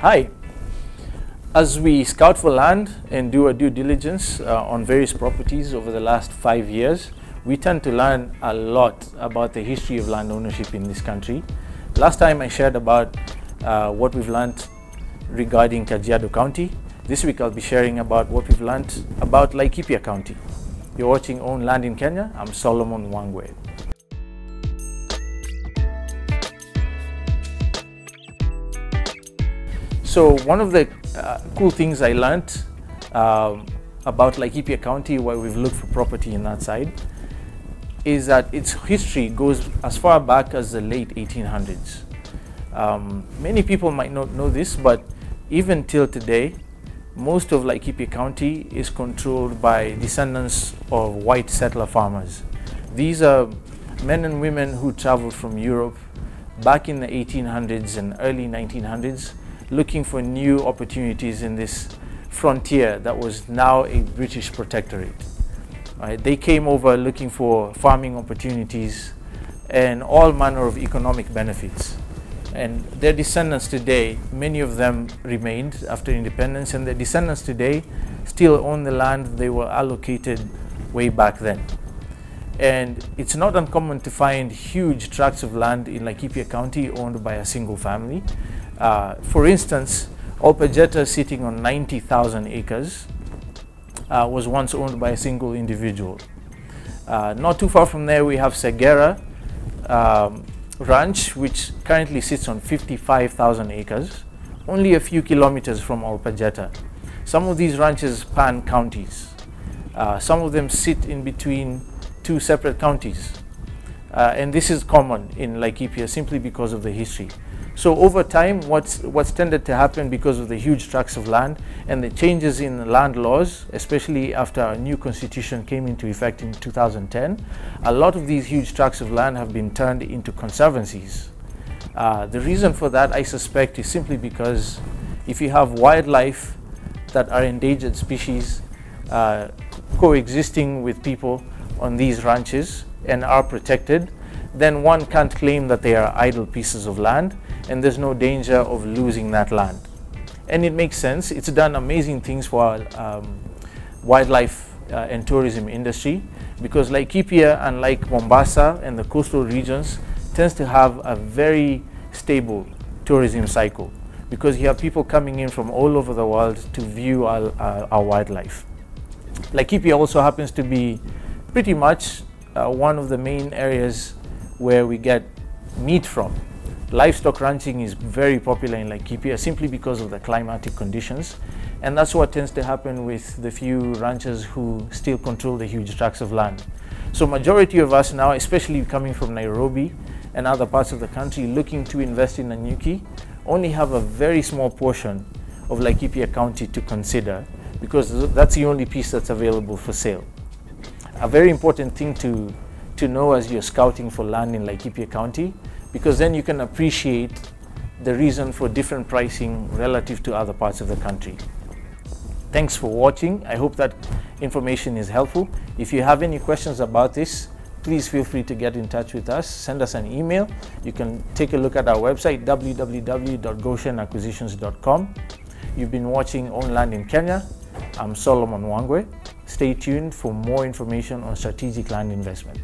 Hi. As we scout for land and do a due diligence uh, on various properties over the last five years, we tend to learn a lot about the history of land ownership in this country. Last time I shared about uh, what we've learned regarding Kajiado County. This week I'll be sharing about what we've learned about Laikipia County. You're watching Own Land in Kenya. I'm Solomon Wangwe. So one of the uh, cool things I learned um, about Laikipia County, where we've looked for property in that side, is that its history goes as far back as the late 1800s. Um, many people might not know this, but even till today, most of Laikipia County is controlled by descendants of white settler farmers. These are men and women who traveled from Europe back in the 1800s and early 1900s looking for new opportunities in this frontier that was now a British protectorate. Right? They came over looking for farming opportunities and all manner of economic benefits. And their descendants today, many of them remained after independence, and their descendants today still own the land they were allocated way back then. And it's not uncommon to find huge tracts of land in Laikipia County owned by a single family. Uh, for instance, Olpejeta sitting on 90,000 acres uh, was once owned by a single individual. Uh, not too far from there we have Segera um, Ranch which currently sits on 55,000 acres, only a few kilometers from Olpejeta. Some of these ranches span counties. Uh, some of them sit in between two separate counties. Uh, and this is common in Laikipia simply because of the history. So over time, what's, what's tended to happen because of the huge tracts of land and the changes in land laws, especially after a new constitution came into effect in 2010, a lot of these huge tracts of land have been turned into conservancies. Uh, the reason for that, I suspect, is simply because if you have wildlife that are endangered species uh, coexisting with people on these ranches and are protected, then one can't claim that they are idle pieces of land and there's no danger of losing that land. And it makes sense. It's done amazing things for um, wildlife uh, and tourism industry because Laikipia, unlike Mombasa and the coastal regions, tends to have a very stable tourism cycle because you have people coming in from all over the world to view our, uh, our wildlife. Laikipia also happens to be pretty much uh, one of the main areas where we get meat from. Livestock ranching is very popular in Laikipia uh, simply because of the climatic conditions. And that's what tends to happen with the few ranchers who still control the huge tracts of land. So majority of us now, especially coming from Nairobi and other parts of the country looking to invest in Nanyuki, only have a very small portion of Laikipia County to consider because that's the only piece that's available for sale. A very important thing to to know as you're scouting for land in Laikipia County because then you can appreciate the reason for different pricing relative to other parts of the country. Thanks for watching. I hope that information is helpful. If you have any questions about this, please feel free to get in touch with us. Send us an email. You can take a look at our website, www.goshenacquisitions.com. You've been watching Own Land in Kenya. I'm Solomon Wangwe. Stay tuned for more information on strategic land investment.